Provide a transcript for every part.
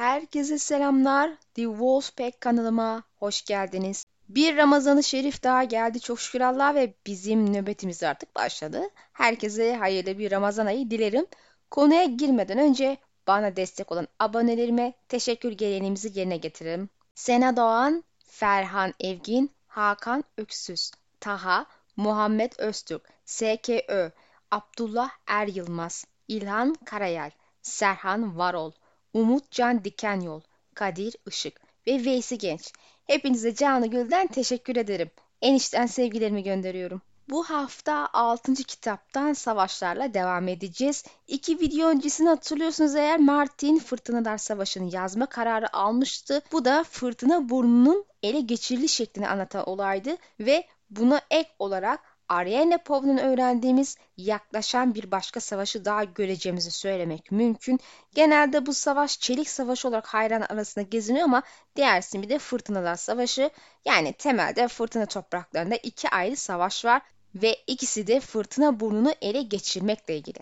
Herkese selamlar. The Wolfpack kanalıma hoş geldiniz. Bir Ramazan-ı Şerif daha geldi çok şükür Allah ve bizim nöbetimiz artık başladı. Herkese hayırlı bir Ramazan ayı dilerim. Konuya girmeden önce bana destek olan abonelerime teşekkür geleneğimizi yerine getirelim. Sena Doğan, Ferhan Evgin, Hakan Öksüz, Taha, Muhammed Öztürk, SKÖ, Abdullah Er Yılmaz, İlhan Karayel, Serhan Varol, Umut Can Dikenyol, Kadir Işık ve Veysi Genç. Hepinize canı gülden teşekkür ederim. Enişten sevgilerimi gönderiyorum. Bu hafta 6. kitaptan savaşlarla devam edeceğiz. İki video öncesini hatırlıyorsunuz eğer Martin Fırtınalar Savaşı'nı yazma kararı almıştı. Bu da Fırtına Burnu'nun ele geçirili şeklini anlatan olaydı ve buna ek olarak Ariane Pov'un öğrendiğimiz yaklaşan bir başka savaşı daha göreceğimizi söylemek mümkün. Genelde bu savaş çelik savaşı olarak hayran arasında geziniyor ama diğer ismi de fırtınalar savaşı. Yani temelde fırtına topraklarında iki ayrı savaş var ve ikisi de fırtına burnunu ele geçirmekle ilgili.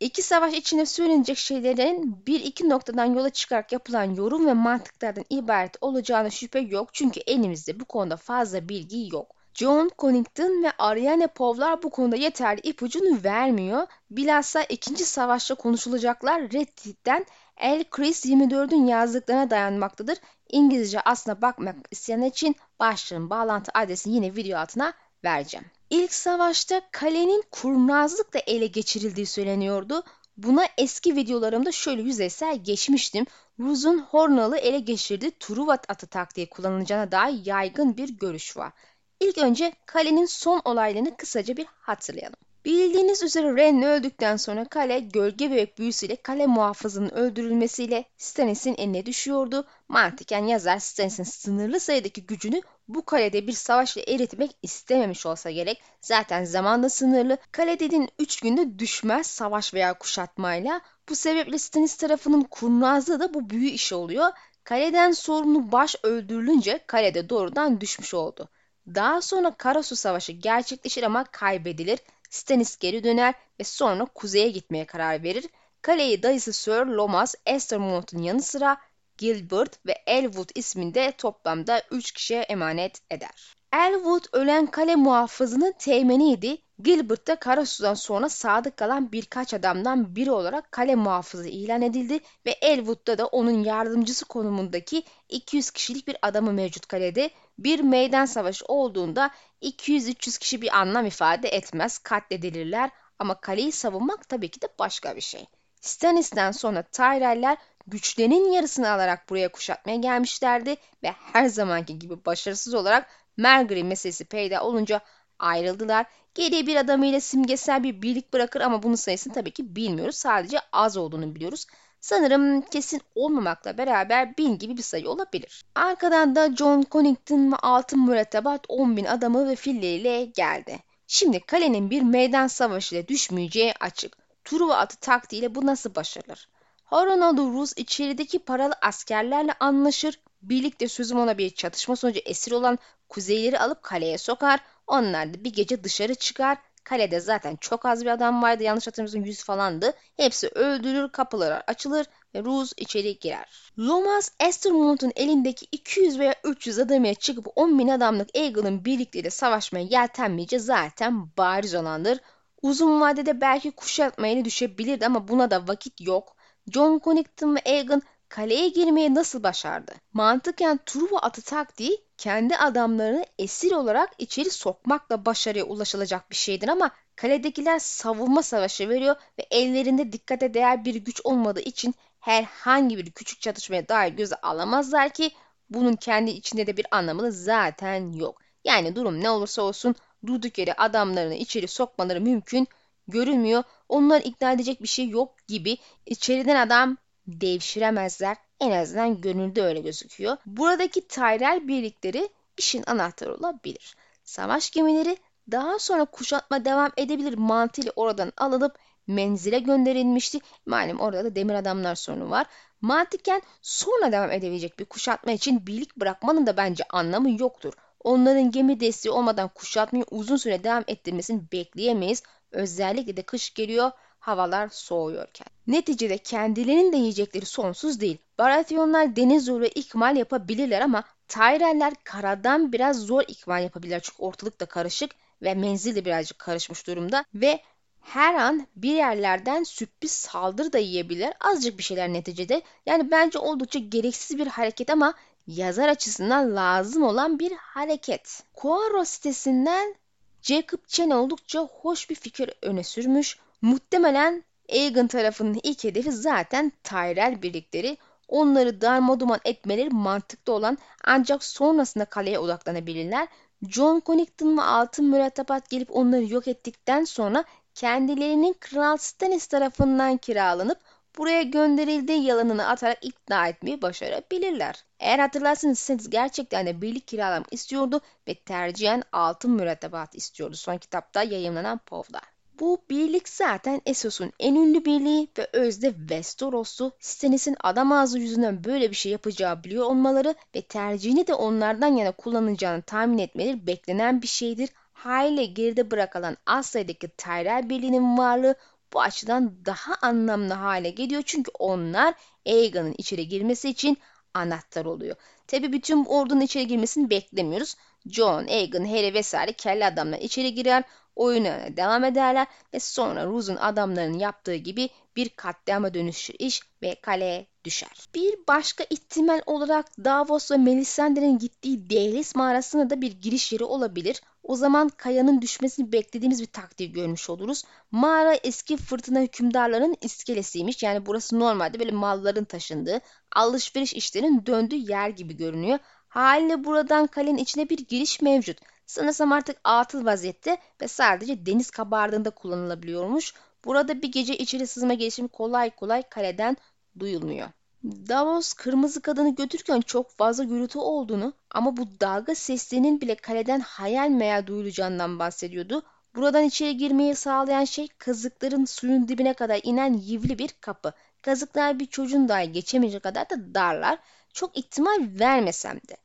İki savaş içinde söylenecek şeylerin bir iki noktadan yola çıkarak yapılan yorum ve mantıklardan ibaret olacağına şüphe yok çünkü elimizde bu konuda fazla bilgi yok. John Connington ve Ariane Povlar bu konuda yeterli ipucunu vermiyor. Bilhassa ikinci savaşta konuşulacaklar Reddit'ten El Chris 24'ün yazdıklarına dayanmaktadır. İngilizce aslına bakmak isteyen için başlığın bağlantı adresini yine video altına vereceğim. İlk savaşta kalenin kurnazlıkla ele geçirildiği söyleniyordu. Buna eski videolarımda şöyle yüzeysel geçmiştim. Ruz'un Hornalı ele geçirdiği Truvat atı taktiği kullanılacağına dair yaygın bir görüş var. İlk önce kalenin son olaylarını kısaca bir hatırlayalım. Bildiğiniz üzere Ren öldükten sonra kale gölge bebek büyüsüyle kale muhafızının öldürülmesiyle Stannis'in eline düşüyordu. Mantıken yazar Stannis'in sınırlı sayıdaki gücünü bu kalede bir savaşla eritmek istememiş olsa gerek. Zaten zaman da sınırlı. Kale dediğin 3 günde düşmez savaş veya kuşatmayla. Bu sebeple Stannis tarafının kurnazlığı da bu büyü işi oluyor. Kaleden sorumlu baş öldürülünce kalede doğrudan düşmüş oldu. Daha sonra Karasu Savaşı gerçekleşir ama kaybedilir. Stannis geri döner ve sonra kuzeye gitmeye karar verir. Kaleyi dayısı Sir Lomas Estermont'un yanı sıra Gilbert ve Elwood isminde toplamda 3 kişiye emanet eder. Elwood ölen kale muhafızının teğmeniydi. Gilbert de Karasu'dan sonra sadık kalan birkaç adamdan biri olarak kale muhafızı ilan edildi ve Elwood'da da onun yardımcısı konumundaki 200 kişilik bir adamı mevcut kalede. Bir meydan savaşı olduğunda 200-300 kişi bir anlam ifade etmez, katledilirler ama kaleyi savunmak tabii ki de başka bir şey. Stannis'ten sonra Tyrell'ler güçlerinin yarısını alarak buraya kuşatmaya gelmişlerdi ve her zamanki gibi başarısız olarak Mergry meselesi peyda olunca ayrıldılar. Geriye bir adamıyla simgesel bir birlik bırakır ama bunun sayısını tabii ki bilmiyoruz. Sadece az olduğunu biliyoruz. Sanırım kesin olmamakla beraber bin gibi bir sayı olabilir. Arkadan da John Connington ve altın mürettebat 10 bin adamı ve filleriyle geldi. Şimdi kalenin bir meydan savaşıyla düşmeyeceği açık. Truva atı taktiğiyle bu nasıl başarılır? Horonalı Rus içerideki paralı askerlerle anlaşır. Birlikte sözüm ona bir çatışma sonucu esir olan kuzeyleri alıp kaleye sokar. Onlar da bir gece dışarı çıkar. Kalede zaten çok az bir adam vardı. Yanlış hatırlamıyorsam 100 falandı. Hepsi öldürür, kapılar açılır ve Ruz içeri girer. Lomas Estermont'un elindeki 200 veya 300 adamıya çıkıp 10 bin adamlık Aegon'un birlikleriyle savaşmaya yeltenmeyeceği zaten bariz olandır. Uzun vadede belki kuşatmaya düşebilirdi ama buna da vakit yok. John Connington ve Aegon kaleye girmeyi nasıl başardı? Mantıken Truva atı taktiği kendi adamlarını esir olarak içeri sokmakla başarıya ulaşılacak bir şeydir ama kaledekiler savunma savaşı veriyor ve ellerinde dikkate değer bir güç olmadığı için herhangi bir küçük çatışmaya dair göze alamazlar ki bunun kendi içinde de bir anlamı zaten yok. Yani durum ne olursa olsun durduk yere adamlarını içeri sokmaları mümkün görünmüyor. Onları ikna edecek bir şey yok gibi içeriden adam devşiremezler. En azından gönülde öyle gözüküyor. Buradaki Tyrell birlikleri işin anahtarı olabilir. Savaş gemileri daha sonra kuşatma devam edebilir mantığıyla oradan alınıp menzile gönderilmişti. Malum orada da demir adamlar sorunu var. Mantıken sonra devam edebilecek bir kuşatma için birlik bırakmanın da bence anlamı yoktur. Onların gemi desteği olmadan kuşatmayı uzun süre devam ettirmesini bekleyemeyiz. Özellikle de kış geliyor havalar soğuyorken. Neticede kendilerinin de yiyecekleri sonsuz değil. Baratheonlar deniz yolu ikmal yapabilirler ama Tyrell'ler karadan biraz zor ikmal yapabilirler. Çünkü ortalık da karışık ve menzil de birazcık karışmış durumda ve her an bir yerlerden sürpriz saldırı da yiyebilir. Azıcık bir şeyler neticede. Yani bence oldukça gereksiz bir hareket ama yazar açısından lazım olan bir hareket. Quora sitesinden Jacob Chen oldukça hoş bir fikir öne sürmüş. Muhtemelen Aegon tarafının ilk hedefi zaten Tyrell birlikleri. Onları darmaduman etmeleri mantıklı olan ancak sonrasında kaleye odaklanabilirler. John Connington ve Altın Mürettebat gelip onları yok ettikten sonra kendilerinin Kral Stannis tarafından kiralanıp buraya gönderildiği yalanını atarak ikna etmeyi başarabilirler. Eğer hatırlarsanız Stannis gerçekten de birlik kiralamak istiyordu ve tercihen altın mürettebat istiyordu son kitapta yayınlanan Pov'da. Bu birlik zaten Essos'un en ünlü birliği ve özde Westeros'u Stannis'in adam ağzı yüzünden böyle bir şey yapacağı biliyor olmaları ve tercihini de onlardan yana kullanacağını tahmin etmeleri beklenen bir şeydir. Hayli geride bırakılan az Tyrell birliğinin varlığı bu açıdan daha anlamlı hale geliyor. Çünkü onlar Aegon'un içeri girmesi için anahtar oluyor. Tabi bütün ordunun içeri girmesini beklemiyoruz. John, Aegon, Harry vesaire kelle adamlar içeri girer oyuna devam ederler ve sonra Rose'un adamlarının yaptığı gibi bir katliama dönüşür iş ve kaleye düşer. Bir başka ihtimal olarak Davos ve Melisandre'nin gittiği Dehlis mağarasına da bir giriş yeri olabilir. O zaman kayanın düşmesini beklediğimiz bir takdir görmüş oluruz. Mağara eski fırtına hükümdarlarının iskelesiymiş. Yani burası normalde böyle malların taşındığı, alışveriş işlerinin döndüğü yer gibi görünüyor. Haliyle buradan kalenin içine bir giriş mevcut. Sanırsam artık atıl vaziyette ve sadece deniz kabardığında kullanılabiliyormuş. Burada bir gece içeri sızma gelişimi kolay kolay kaleden duyulmuyor. Davos kırmızı kadını götürürken çok fazla gürültü olduğunu ama bu dalga seslerinin bile kaleden hayal meyal duyulacağından bahsediyordu. Buradan içeri girmeyi sağlayan şey kazıkların suyun dibine kadar inen yivli bir kapı. Kazıklar bir çocuğun dahi geçemeyecek kadar da darlar. Çok ihtimal vermesem de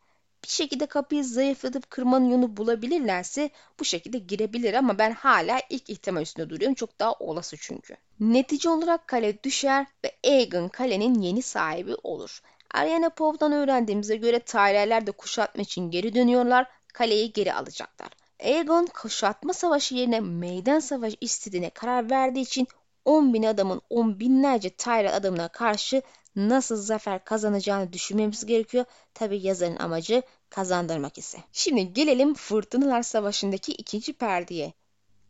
bir şekilde kapıyı zayıflatıp kırmanın yolu bulabilirlerse bu şekilde girebilir ama ben hala ilk ihtimal üstünde duruyorum. Çok daha olası çünkü. Netice olarak kale düşer ve Aegon kalenin yeni sahibi olur. Ariana Pov'dan öğrendiğimize göre Tyrell'ler de kuşatma için geri dönüyorlar. Kaleyi geri alacaklar. Aegon kuşatma savaşı yerine meydan savaşı istediğine karar verdiği için 10 bin adamın 10 binlerce Tyrell adamına karşı nasıl zafer kazanacağını düşünmemiz gerekiyor. Tabi yazarın amacı kazandırmak ise. Şimdi gelelim Fırtınalar Savaşı'ndaki ikinci perdeye.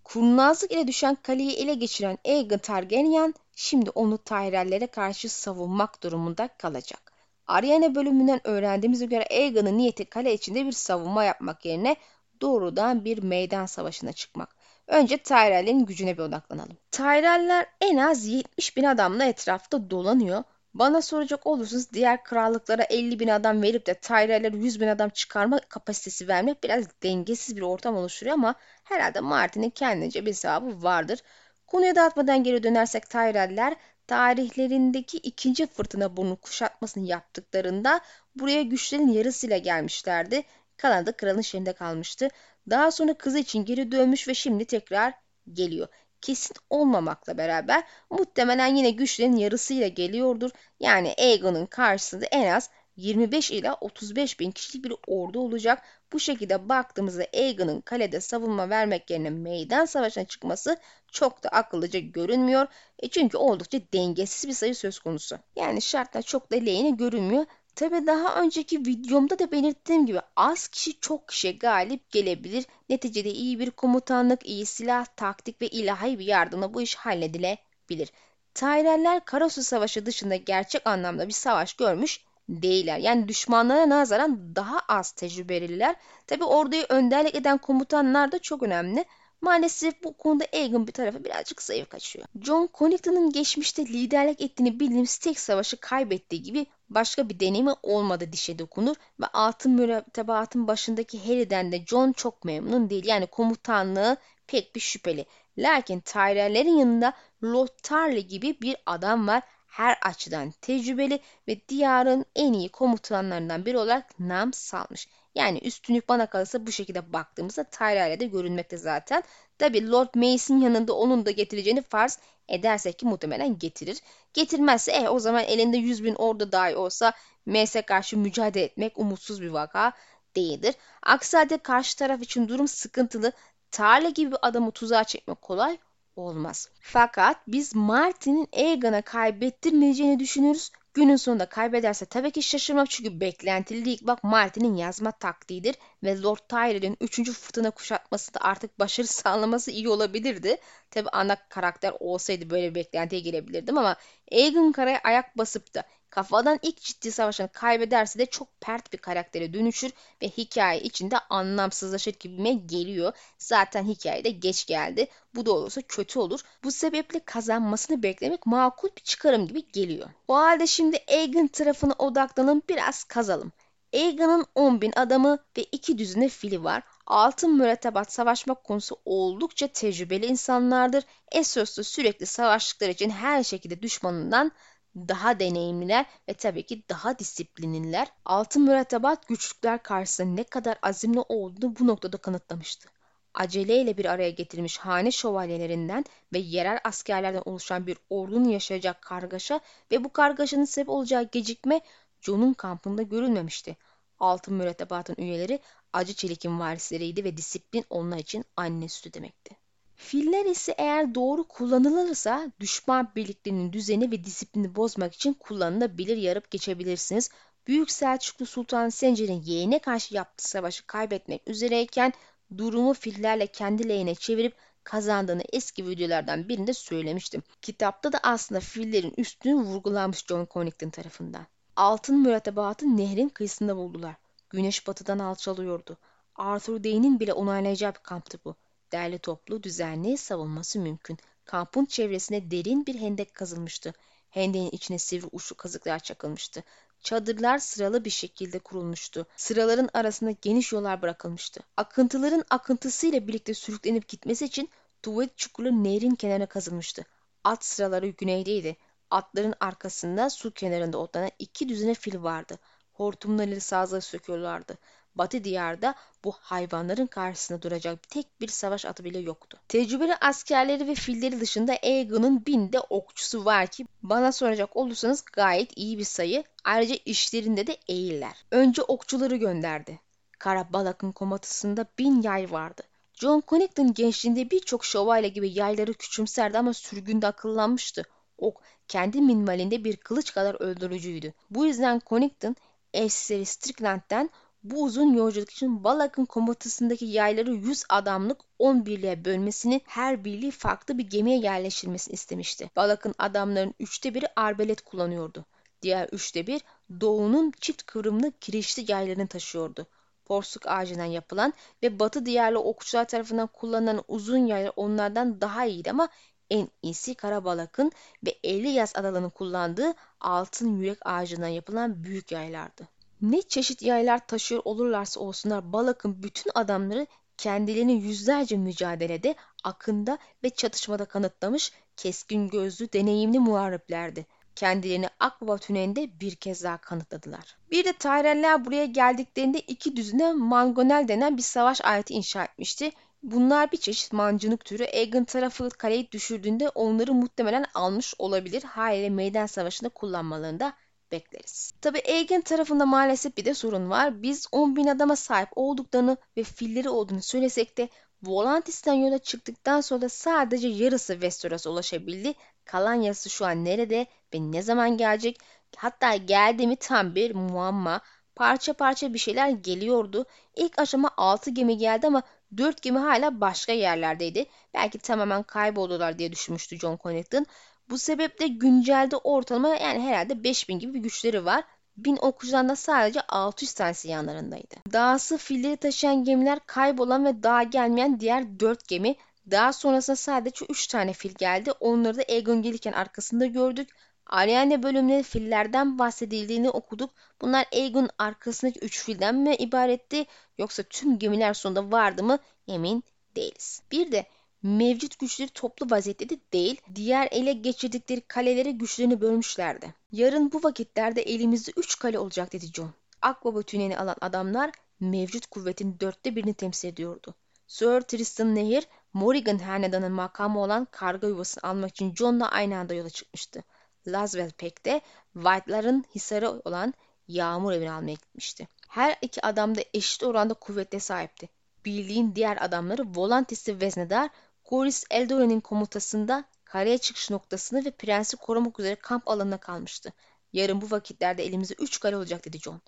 Kurnazlık ile düşen kaleyi ele geçiren Aegon Targaryen şimdi onu Tyrell'lere karşı savunmak durumunda kalacak. Ariana bölümünden öğrendiğimize göre Aegon'un niyeti kale içinde bir savunma yapmak yerine doğrudan bir meydan savaşına çıkmak. Önce Tyrell'in gücüne bir odaklanalım. Tyrell'ler en az 70 bin adamla etrafta dolanıyor bana soracak olursanız diğer krallıklara 50 bin adam verip de Tyrell'lere 100 bin adam çıkarma kapasitesi vermek biraz dengesiz bir ortam oluşturuyor ama herhalde Martin'in kendince bir sevabı vardır. Konuya dağıtmadan geri dönersek Tyrell'ler tarihlerindeki ikinci fırtına burnu kuşatmasını yaptıklarında buraya güçlerin yarısıyla gelmişlerdi. Kalan da kralın şehrinde kalmıştı. Daha sonra kızı için geri dönmüş ve şimdi tekrar geliyor kesin olmamakla beraber muhtemelen yine güçlerin yarısıyla geliyordur. Yani Aegon'un karşısında en az 25 ila 35 bin kişilik bir ordu olacak. Bu şekilde baktığımızda Aegon'un kalede savunma vermek yerine meydan savaşına çıkması çok da akıllıca görünmüyor. E çünkü oldukça dengesiz bir sayı söz konusu. Yani şartlar çok da lehine görünmüyor. Tabi daha önceki videomda da belirttiğim gibi az kişi çok kişi galip gelebilir. Neticede iyi bir komutanlık, iyi silah, taktik ve ilahi bir yardımla bu iş halledilebilir. Tyrell'ler Karasu Savaşı dışında gerçek anlamda bir savaş görmüş değiller. Yani düşmanlara nazaran daha az tecrübeliler. Tabi orduyu önderlik eden komutanlar da çok önemli. Maalesef bu konuda Aegon bir tarafı birazcık zayıf kaçıyor. John Connington'ın geçmişte liderlik ettiğini bildiğimiz tek savaşı kaybettiği gibi başka bir deneyimi olmadı dişe dokunur ve altın mürettebatın başındaki Harry'den de John çok memnun değil. Yani komutanlığı pek bir şüpheli. Lakin Tyrell'lerin yanında Lord Tarly gibi bir adam var. Her açıdan tecrübeli ve diyarın en iyi komutanlarından biri olarak nam salmış. Yani üstünlük bana kalırsa bu şekilde baktığımızda Tyrell'e de görünmekte zaten. Tabi Lord Mace'in yanında onun da getireceğini farz edersek ki muhtemelen getirir. Getirmezse eh o zaman elinde 100 bin ordu dahi olsa Mace'e karşı mücadele etmek umutsuz bir vaka değildir. Aksi halde karşı taraf için durum sıkıntılı. Tarla gibi bir adamı tuzağa çekmek kolay olmaz. Fakat biz Martin'in Aegon'a kaybettirmeyeceğini düşünürüz. Günün sonunda kaybederse tabii ki şaşırmam çünkü beklentili değil. Bak Martin'in yazma taktiğidir ve Lord Tyrell'in 3. fırtına kuşatması da artık başarı sağlaması iyi olabilirdi. Tabii ana karakter olsaydı böyle bir beklentiye gelebilirdim ama Aegon Kara'ya ayak basıp da Kafadan ilk ciddi savaşını kaybederse de çok pert bir karaktere dönüşür ve hikaye içinde anlamsızlaşır gibime geliyor. Zaten hikayede geç geldi. Bu da olursa kötü olur. Bu sebeple kazanmasını beklemek makul bir çıkarım gibi geliyor. O halde şimdi Aegon tarafına odaklanın biraz kazalım. Aegon'un 10 bin adamı ve iki düzine fili var. Altın mürettebat savaşmak konusu oldukça tecrübeli insanlardır. Essos'ta sürekli savaştıkları için her şekilde düşmanından daha deneyimliler ve tabii ki daha disiplinliler. Altın mürettebat güçlükler karşısında ne kadar azimli olduğunu bu noktada kanıtlamıştı. Aceleyle bir araya getirilmiş hane şövalyelerinden ve yerel askerlerden oluşan bir ordunun yaşayacağı kargaşa ve bu kargaşanın sebep olacağı gecikme John'un kampında görülmemişti. Altın mürettebatın üyeleri acı çelikin varisleriydi ve disiplin onlar için anne sütü demekti. Filler ise eğer doğru kullanılırsa düşman birliklerinin düzeni ve disiplini bozmak için kullanılabilir yarıp geçebilirsiniz. Büyük Selçuklu Sultan Sencer'in yeğene karşı yaptığı savaşı kaybetmek üzereyken durumu fillerle kendi lehine çevirip kazandığını eski videolardan birinde söylemiştim. Kitapta da aslında fillerin üstünü vurgulanmış John Connington tarafından. Altın mürettebatı nehrin kıyısında buldular. Güneş batıdan alçalıyordu. Arthur Dayne'in bile onaylayacağı bir kamptı bu derli toplu, düzenli savunması mümkün. Kampın çevresine derin bir hendek kazılmıştı. Hendeğin içine sivri uçlu kazıklar çakılmıştı. Çadırlar sıralı bir şekilde kurulmuştu. Sıraların arasında geniş yollar bırakılmıştı. Akıntıların akıntısıyla birlikte sürüklenip gitmesi için tuvalet çukurları nehrin kenarına kazılmıştı. At sıraları güneydeydi. Atların arkasında su kenarında otlanan iki düzine fil vardı. Hortumlarıyla sazları söküyorlardı. Batı diyarda bu hayvanların karşısında duracak tek bir savaş atı bile yoktu. Tecrübeli askerleri ve filleri dışında Aegon'un binde okçusu var ki bana soracak olursanız gayet iyi bir sayı. Ayrıca işlerinde de eğiller. Önce okçuları gönderdi. Karabalak'ın komutasında bin yay vardı. John Connington gençliğinde birçok şövalye gibi yayları küçümserdi ama sürgünde akıllanmıştı. Ok kendi minvalinde bir kılıç kadar öldürücüydü. Bu yüzden Connington eşsizleri Strickland'den bu uzun yolculuk için Balak'ın komutasındaki yayları 100 adamlık 10 birliğe bölmesini her birliği farklı bir gemiye yerleştirmesini istemişti. Balak'ın adamların üçte biri arbelet kullanıyordu. Diğer üçte bir doğunun çift kıvrımlı kirişli yaylarını taşıyordu. Porsuk ağacından yapılan ve batı diyarlı okçular tarafından kullanılan uzun yaylar onlardan daha iyiydi ama en iyisi Karabalak'ın ve 50 yaz kullandığı altın yürek ağacından yapılan büyük yaylardı. Ne çeşit yaylar taşıyor olurlarsa olsunlar Balak'ın bütün adamları kendilerini yüzlerce mücadelede, akında ve çatışmada kanıtlamış keskin gözlü, deneyimli muhariplerdi. Kendilerini Akbaba tünelinde bir kez daha kanıtladılar. Bir de Tyrenler buraya geldiklerinde iki düzine Mangonel denen bir savaş aleti inşa etmişti. Bunlar bir çeşit mancınık türü. Aegon tarafı kaleyi düşürdüğünde onları muhtemelen almış olabilir. Haliyle meydan savaşında kullanmalarında bekleriz. Tabi Aegon tarafında maalesef bir de sorun var. Biz 10 bin adama sahip olduklarını ve filleri olduğunu söylesek de Volantis'ten yola çıktıktan sonra sadece yarısı Westeros'a ulaşabildi. Kalan yarısı şu an nerede ve ne zaman gelecek? Hatta geldi mi tam bir muamma. Parça parça bir şeyler geliyordu. İlk aşama 6 gemi geldi ama 4 gemi hala başka yerlerdeydi. Belki tamamen kayboldular diye düşünmüştü John Connington. Bu sebeple güncelde ortalama yani herhalde 5000 gibi bir güçleri var. 1000 okuyucudan da sadece 600 tanesi yanlarındaydı. Dahası filleri taşıyan gemiler kaybolan ve daha gelmeyen diğer 4 gemi. Daha sonrasında sadece 3 tane fil geldi. Onları da Aegon gelirken arkasında gördük. Ariane bölümünde fillerden bahsedildiğini okuduk. Bunlar Aegon'un arkasındaki 3 filden mi ibaretti yoksa tüm gemiler sonunda vardı mı emin değiliz. Bir de mevcut güçleri toplu vaziyette de değil, diğer ele geçirdikleri kaleleri güçlerini bölmüşlerdi. Yarın bu vakitlerde elimizde üç kale olacak dedi John. Akbaba tüneli alan adamlar mevcut kuvvetin dörtte birini temsil ediyordu. Sir Tristan Nehir, Morrigan hanedanın makamı olan karga yuvasını almak için John'la aynı anda yola çıkmıştı. Laswell Peck de White'ların hisarı olan Yağmur evini almaya gitmişti. Her iki adam da eşit oranda kuvvete sahipti. Birliğin diğer adamları Volantis'i Veznedar, Goris Eldore'nin komutasında karaya çıkış noktasını ve prensi korumak üzere kamp alanına kalmıştı. Yarın bu vakitlerde elimizde üç kale olacak dedi John.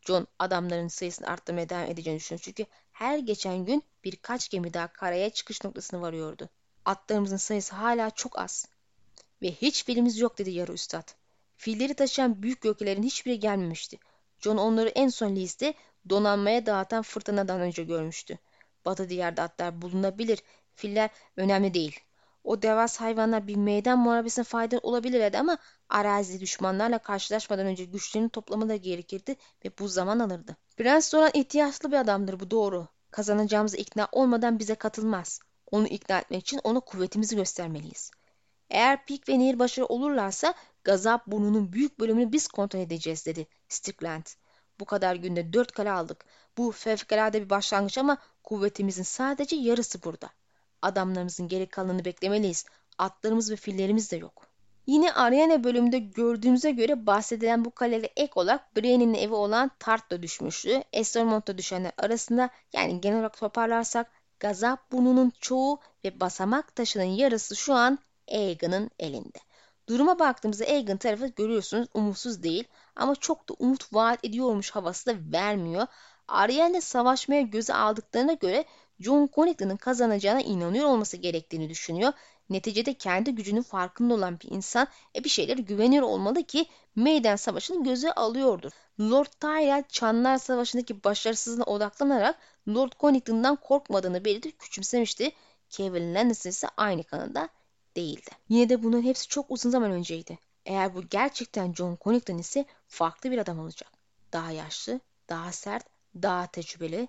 John adamların sayısını arttırmaya devam edeceğini düşünüyor çünkü her geçen gün birkaç gemi daha karaya çıkış noktasına varıyordu. Atlarımızın sayısı hala çok az. Ve hiç filimiz yok dedi yarı üstad. Filleri taşıyan büyük gökelerin hiçbiri gelmemişti. John onları en son liste donanmaya dağıtan fırtınadan önce görmüştü. Batı diyarda atlar bulunabilir. Filler önemli değil. O devas hayvanlar bir meydan muharebesine faydalı olabilirlerdi ama arazi düşmanlarla karşılaşmadan önce güçlerini toplamaları gerekirdi ve bu zaman alırdı. Prens olan ihtiyaçlı bir adamdır bu doğru. Kazanacağımızı ikna olmadan bize katılmaz. Onu ikna etmek için ona kuvvetimizi göstermeliyiz. Eğer Pik ve Nehir başarılı olurlarsa Gazap burnunun büyük bölümünü biz kontrol edeceğiz dedi Strickland. Bu kadar günde dört kale aldık. Bu fevkalade bir başlangıç ama kuvvetimizin sadece yarısı burada. Adamlarımızın geri kalanını beklemeliyiz. Atlarımız ve fillerimiz de yok. Yine Ariane bölümünde gördüğümüze göre bahsedilen bu kaleye ek olarak Brienne'in evi olan Tart da düşmüştü. Estermont'ta düşenler arasında yani genel olarak toparlarsak Gazap burnunun çoğu ve basamak taşının yarısı şu an Aegon'un elinde. Duruma baktığımızda Aegon tarafı görüyorsunuz umutsuz değil ama çok da umut vaat ediyormuş havası da vermiyor. Ariel'le savaşmaya göze aldıklarına göre John Connington'ın kazanacağına inanıyor olması gerektiğini düşünüyor. Neticede kendi gücünün farkında olan bir insan e bir şeylere güveniyor olmalı ki meydan savaşını göze alıyordur. Lord Tyrell Çanlar Savaşı'ndaki başarısızlığına odaklanarak Lord Connington'dan korkmadığını belirtip küçümsemişti. Kevin Lannister ise aynı kanıda değildi. Yine de bunun hepsi çok uzun zaman önceydi. Eğer bu gerçekten John Connington ise farklı bir adam olacak. Daha yaşlı, daha sert, daha tecrübeli,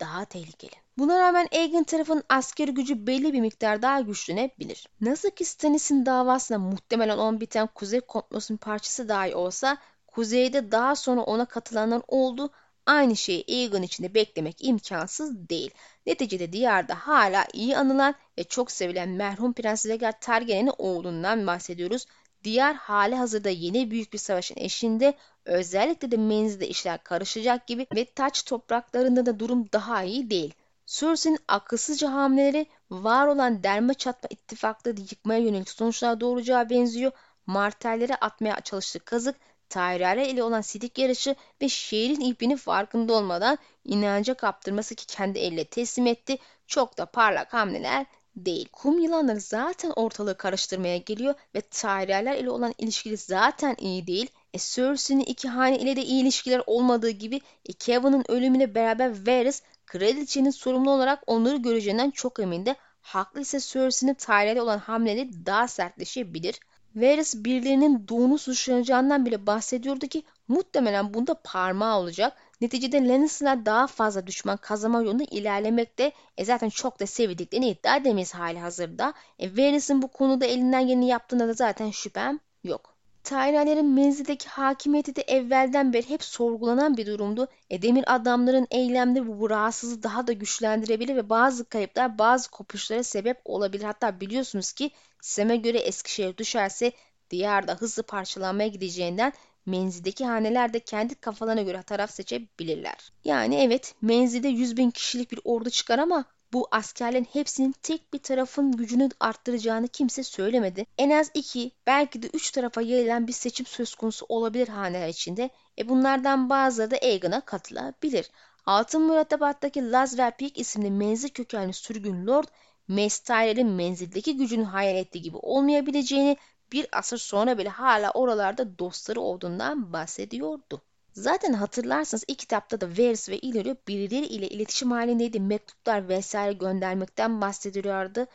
daha tehlikeli. Buna rağmen Aegon tarafının askeri gücü belli bir miktar daha güçlenebilir. Nasıl ki Stannis'in davasında muhtemelen on biten Kuzey Komplosu'nun parçası dahi olsa Kuzey'de daha sonra ona katılanlar oldu aynı şeyi Aegon içinde beklemek imkansız değil. Neticede diyarda hala iyi anılan ve çok sevilen merhum Prens Rhaegar Targaryen'in oğlundan bahsediyoruz. Diyar hali hazırda yeni büyük bir savaşın eşinde özellikle de menzilde işler karışacak gibi ve taç topraklarında da durum daha iyi değil. Cersei'nin akılsızca hamleleri var olan derme çatma ittifakları yıkmaya yönelik sonuçlar doğuracağı benziyor. Martellere atmaya çalıştığı kazık Tyrell'e ile olan sidik yarışı ve şehrin ipini farkında olmadan inanca kaptırması ki kendi elle teslim etti. Çok da parlak hamleler değil. Kum yılanları zaten ortalığı karıştırmaya geliyor ve Tyrell'ler ile olan ilişkili zaten iyi değil. E Cersei'nin iki hane ile de iyi ilişkiler olmadığı gibi e, Kevin'in ölümüyle beraber Varys kraliçenin sorumlu olarak onları göreceğinden çok emindi. Haklı ise Cersei'nin Tyrell'e olan hamleleri daha sertleşebilir. Varys birilerinin doğunu suçlanacağından bile bahsediyordu ki muhtemelen bunda parmağı olacak. Neticede Lannister'lar daha fazla düşman kazanma yolunda ilerlemekte. E zaten çok da sevdiklerini iddia edemeyiz hali hazırda. E Varys'in bu konuda elinden geleni yaptığında da zaten şüphem yok. Tyrell'lerin menzildeki hakimiyeti de evvelden beri hep sorgulanan bir durumdu. E demir adamların eylemleri bu, rahatsızlığı daha da güçlendirebilir ve bazı kayıplar bazı kopuşlara sebep olabilir. Hatta biliyorsunuz ki Sem'e göre Eskişehir düşerse diyarda hızlı parçalanmaya gideceğinden menzildeki haneler de kendi kafalarına göre taraf seçebilirler. Yani evet menzilde 100 bin kişilik bir ordu çıkar ama bu askerlerin hepsinin tek bir tarafın gücünü arttıracağını kimse söylemedi. En az iki, belki de üç tarafa yayılan bir seçim söz konusu olabilir haneler içinde. E bunlardan bazıları da Aegon'a katılabilir. Altın mürettebattaki Laz Peak isimli menzil kökenli sürgün lord, Mestyrel'in menzildeki gücünü hayal ettiği gibi olmayabileceğini bir asır sonra bile hala oralarda dostları olduğundan bahsediyordu. Zaten hatırlarsanız ilk kitapta da Varys ve Illyrio birileri ile iletişim halindeydi. Mektuplar vesaire göndermekten bahsediliyordu.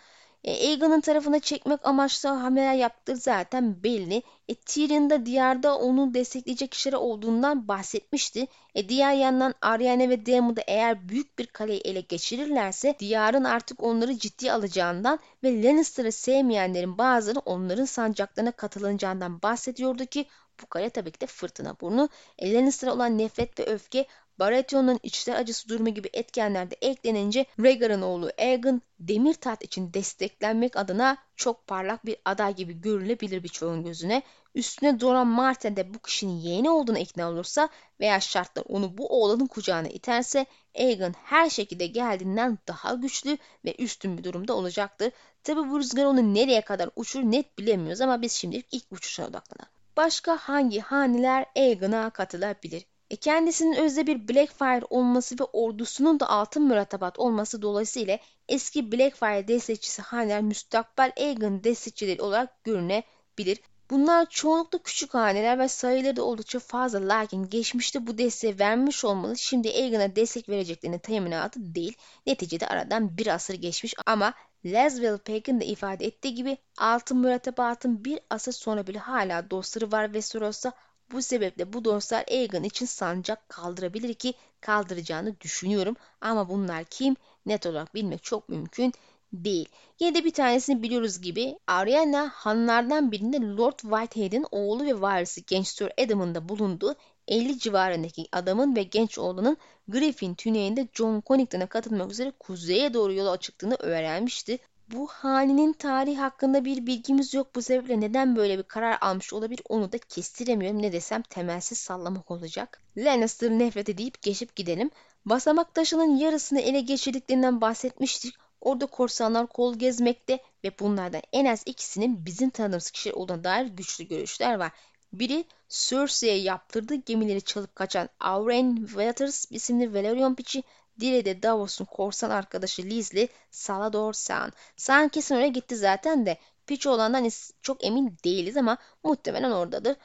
E, Aegon'un tarafına çekmek amaçlı hamleler yaptığı zaten belli. E, Tyrion da diyarda onu destekleyecek kişiler olduğundan bahsetmişti. E, diğer yandan Arianne ve Daemon'da eğer büyük bir kaleyi ele geçirirlerse diyarın artık onları ciddi alacağından ve Lannister'ı sevmeyenlerin bazıları onların sancaklarına katılacağından bahsediyordu ki bu kale tabii ki de fırtına burnu. E, Lannister'a olan nefret ve öfke Baratheon'un içler acısı durumu gibi etkenler de eklenince Rhaegar'ın oğlu Aegon demir taht için desteklenmek adına çok parlak bir aday gibi görülebilir birçoğun gözüne. Üstüne Doran Martin de bu kişinin yeğeni olduğunu ikna olursa veya şartlar onu bu oğlanın kucağına iterse Aegon her şekilde geldiğinden daha güçlü ve üstün bir durumda olacaktır. Tabi bu rüzgar onu nereye kadar uçur net bilemiyoruz ama biz şimdilik ilk uçuşa odaklanalım. Başka hangi haneler Aegon'a katılabilir? E kendisinin özde bir Blackfire olması ve ordusunun da altın mürettebat olması dolayısıyla eski Blackfire destekçisi haneler müstakbel Aegon destekçileri olarak görünebilir. Bunlar çoğunlukla küçük haneler ve sayıları da oldukça fazla lakin geçmişte bu desteği vermiş olmalı şimdi Aegon'a destek vereceklerinin teminatı değil. Neticede aradan bir asır geçmiş ama Laswell Pack'in de ifade ettiği gibi altın mürettebatın bir asır sonra bile hala dostları var Westeros'ta bu sebeple bu dostlar Aegon için sancak kaldırabilir ki kaldıracağını düşünüyorum. Ama bunlar kim? Net olarak bilmek çok mümkün değil. Yine de bir tanesini biliyoruz gibi Ariana hanlardan birinde Lord Whitehead'in oğlu ve varisi genç Sir Adam'ın da bulunduğu 50 civarındaki adamın ve genç oğlunun Griffin tüneyinde John Connington'a katılmak üzere kuzeye doğru yola çıktığını öğrenmişti. Bu hanenin tarihi hakkında bir bilgimiz yok. Bu sebeple neden böyle bir karar almış olabilir onu da kestiremiyorum. Ne desem temelsiz sallamak olacak. Lannister nefret deyip geçip gidelim. Basamak taşının yarısını ele geçirdiklerinden bahsetmiştik. Orada korsanlar kol gezmekte ve bunlardan en az ikisinin bizim tanıdığımız kişiler olduğuna dair güçlü görüşler var. Biri Cersei'ye yaptırdığı gemileri çalıp kaçan Auren Waters isimli Velaryon piçi, diğeri Davos'un korsan arkadaşı Lizli Salador Saan. Saan kesin oraya gitti zaten de piç olandan çok emin değiliz ama muhtemelen oradadır.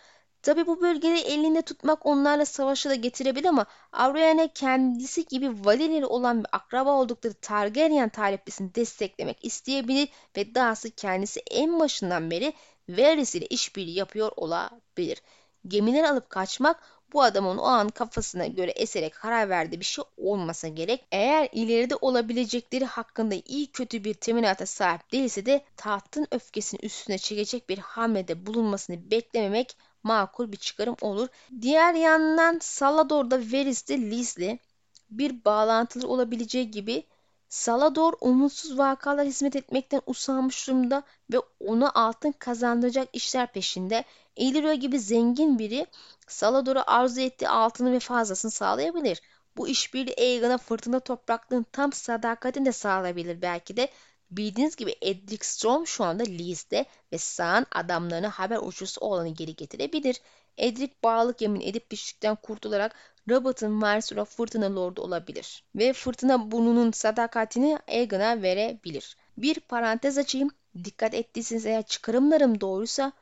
Tabi bu bölgeleri elinde tutmak onlarla savaşı da getirebilir ama Aurelian'a kendisi gibi valileri olan bir akraba oldukları Targaryen taliplisini desteklemek isteyebilir ve dahası kendisi en başından beri Varys ile işbirliği yapıyor olabilir. Gemileri alıp kaçmak bu adamın o an kafasına göre eserek karar verdiği bir şey olmasa gerek. Eğer ileride olabilecekleri hakkında iyi kötü bir teminata sahip değilse de tahtın öfkesini üstüne çekecek bir hamlede bulunmasını beklememek makul bir çıkarım olur. Diğer yandan Salador'da Varys'te Liz'le bir bağlantılı olabileceği gibi Salador umutsuz vakalar hizmet etmekten usanmış durumda ve ona altın kazandıracak işler peşinde. Illyria gibi zengin biri Salador'a arzu ettiği altını ve fazlasını sağlayabilir. Bu işbirliği Aegon'a fırtına topraklığın tam sadakatini de sağlayabilir belki de. Bildiğiniz gibi Edric Storm şu anda Lee's'de ve Sağ'ın adamlarına haber uçusu olanı geri getirebilir. Edric bağlılık yemin edip düştükten kurtularak Robert'ın Marsura fırtına lordu olabilir. Ve fırtına burnunun sadakatini Aegon'a verebilir. Bir parantez açayım. Dikkat ettiyseniz eğer çıkarımlarım doğruysa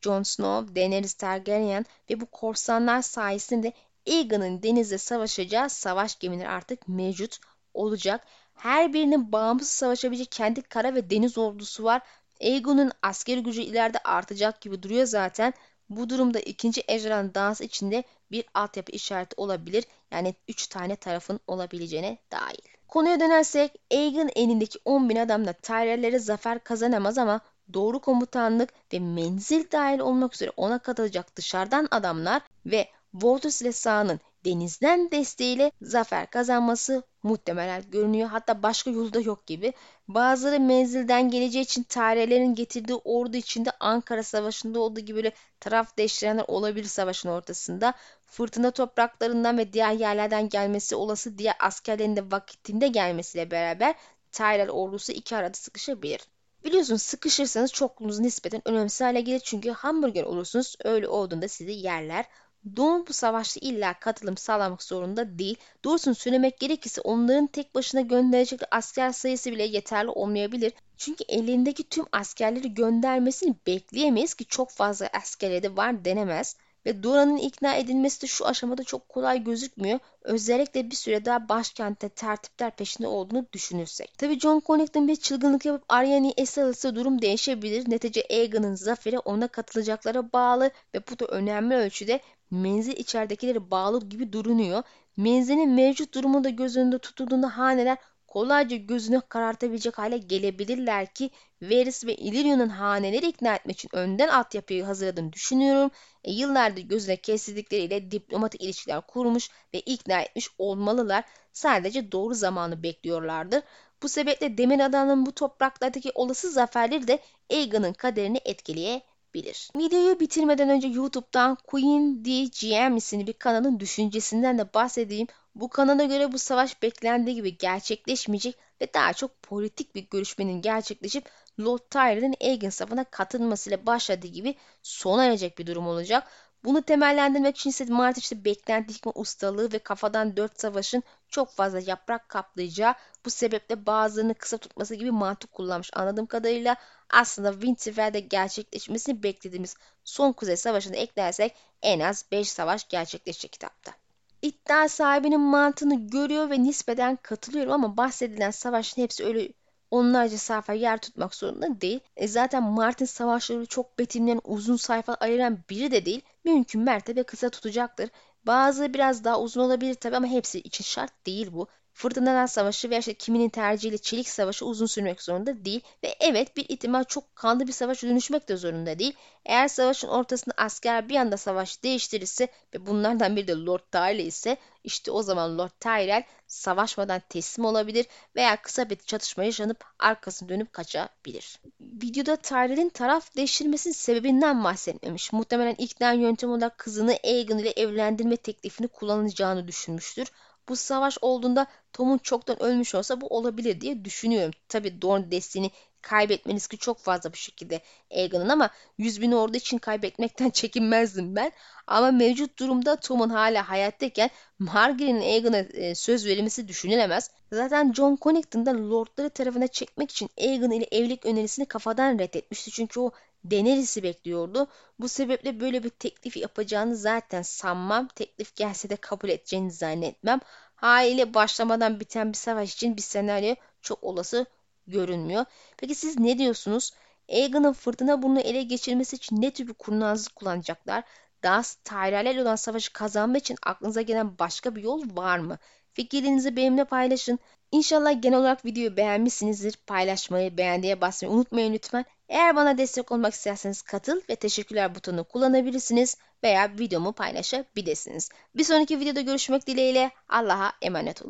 Jon Snow, Daenerys Targaryen ve bu korsanlar sayesinde Aegon'un denizde savaşacağı savaş gemileri artık mevcut olacak. Her birinin bağımsız savaşabilecek kendi kara ve deniz ordusu var. Aegon'un askeri gücü ileride artacak gibi duruyor zaten. Bu durumda ikinci ejderhanın dansı içinde bir altyapı işareti olabilir. Yani 3 tane tarafın olabileceğine dahil. Konuya dönersek Aegon elindeki 10 bin adamla Tyrell'lere zafer kazanamaz ama doğru komutanlık ve menzil dahil olmak üzere ona katılacak dışarıdan adamlar ve Voltus ile Sağ'ın denizden desteğiyle zafer kazanması muhtemelen görünüyor. Hatta başka yolda yok gibi. Bazıları menzilden geleceği için tarihlerin getirdiği ordu içinde Ankara Savaşı'nda olduğu gibi böyle taraf değiştirenler olabilir savaşın ortasında. Fırtına topraklarından ve diğer yerlerden gelmesi olası diğer askerlerin de vakitinde gelmesiyle beraber Tyrell ordusu iki arada sıkışabilir. Biliyorsunuz sıkışırsanız çokluğunuz nispeten önemsiz hale gelir çünkü hamburger olursunuz öyle olduğunda sizi yerler. Doğu bu savaşta illa katılım sağlamak zorunda değil. Doğrusunu söylemek gerekirse onların tek başına gönderecek asker sayısı bile yeterli olmayabilir. Çünkü elindeki tüm askerleri göndermesini bekleyemeyiz ki çok fazla askerleri de var denemez. Ve Dora'nın ikna edilmesi de şu aşamada çok kolay gözükmüyor. Özellikle bir süre daha başkentte tertipler peşinde olduğunu düşünürsek. Tabi John Connington bir çılgınlık yapıp Arya'nı esir alırsa durum değişebilir. Netice Aegon'un zaferi ona katılacaklara bağlı ve bu da önemli ölçüde menzil içeridekileri bağlı gibi durunuyor. Menzilin mevcut durumu da göz önünde tutulduğunda haneler kolayca gözünü karartabilecek hale gelebilirler ki Varys ve Illyrio'nun haneleri ikna etmek için önden altyapıyı hazırladığını düşünüyorum. E, yıllardır gözüne kestikleriyle diplomatik ilişkiler kurmuş ve ikna etmiş olmalılar. Sadece doğru zamanı bekliyorlardır. Bu sebeple Demir Adam'ın bu topraklardaki olası zaferleri de Aegon'un kaderini etkileyebilir. Videoyu bitirmeden önce YouTube'dan Queen DGM isimli bir kanalın düşüncesinden de bahsedeyim. Bu kanala göre bu savaş beklendiği gibi gerçekleşmeyecek ve daha çok politik bir görüşmenin gerçekleşip Lord Tyrell'in Aegon safına katılmasıyla başladığı gibi sona erecek bir durum olacak. Bunu temellendirmek için ise Mart işte beklenti hikme ustalığı ve kafadan dört savaşın çok fazla yaprak kaplayacağı bu sebeple bazılarını kısa tutması gibi mantık kullanmış anladığım kadarıyla aslında Winterfell'de gerçekleşmesini beklediğimiz son kuzey savaşını eklersek en az 5 savaş gerçekleşecek kitapta. İddia sahibinin mantığını görüyor ve nispeten katılıyorum ama bahsedilen savaşın hepsi öyle onlarca sayfa yer tutmak zorunda değil. E zaten Martin savaşları çok betimleyen uzun sayfa ayıran biri de değil. Mümkün mertebe kısa tutacaktır. Bazı biraz daha uzun olabilir tabi ama hepsi için şart değil bu. Fırtınalar Savaşı veya işte kiminin tercihiyle Çelik Savaşı uzun sürmek zorunda değil. Ve evet bir ihtimal çok kanlı bir savaş dönüşmek de zorunda değil. Eğer savaşın ortasında asker bir anda savaş değiştirirse ve bunlardan biri de Lord Tyrell ise işte o zaman Lord Tyrell savaşmadan teslim olabilir veya kısa bir çatışma yaşanıp arkasını dönüp kaçabilir. Videoda Tyrell'in taraf değiştirmesinin sebebinden bahsetmemiş. Muhtemelen ikna yöntemi olarak kızını Aegon ile evlendirme teklifini kullanacağını düşünmüştür bu savaş olduğunda Tom'un çoktan ölmüş olsa bu olabilir diye düşünüyorum. Tabi Dorn destini kaybetme riski çok fazla bu şekilde Aegon'un ama 100 bin ordu için kaybetmekten çekinmezdim ben. Ama mevcut durumda Tom'un hala hayattayken Margaery'nin Aegon'a e, söz verilmesi düşünülemez. Zaten John Connington da Lordları tarafına çekmek için Aegon ile evlilik önerisini kafadan reddetmişti. Çünkü o Daenerys'i bekliyordu. Bu sebeple böyle bir teklif yapacağını zaten sanmam. Teklif gelse de kabul edeceğini zannetmem. Haliyle başlamadan biten bir savaş için bir senaryo çok olası görünmüyor. Peki siz ne diyorsunuz? Aegon'un fırtına bunu ele geçirmesi için ne tür bir kurnazlık kullanacaklar? Daha Tyrell'le olan savaşı kazanmak için aklınıza gelen başka bir yol var mı? Fikirlerinizi benimle paylaşın. İnşallah genel olarak videoyu beğenmişsinizdir. Paylaşmayı, beğendiğe basmayı unutmayın lütfen. Eğer bana destek olmak isterseniz katıl ve teşekkürler butonunu kullanabilirsiniz veya videomu paylaşabilirsiniz. Bir sonraki videoda görüşmek dileğiyle Allah'a emanet olun.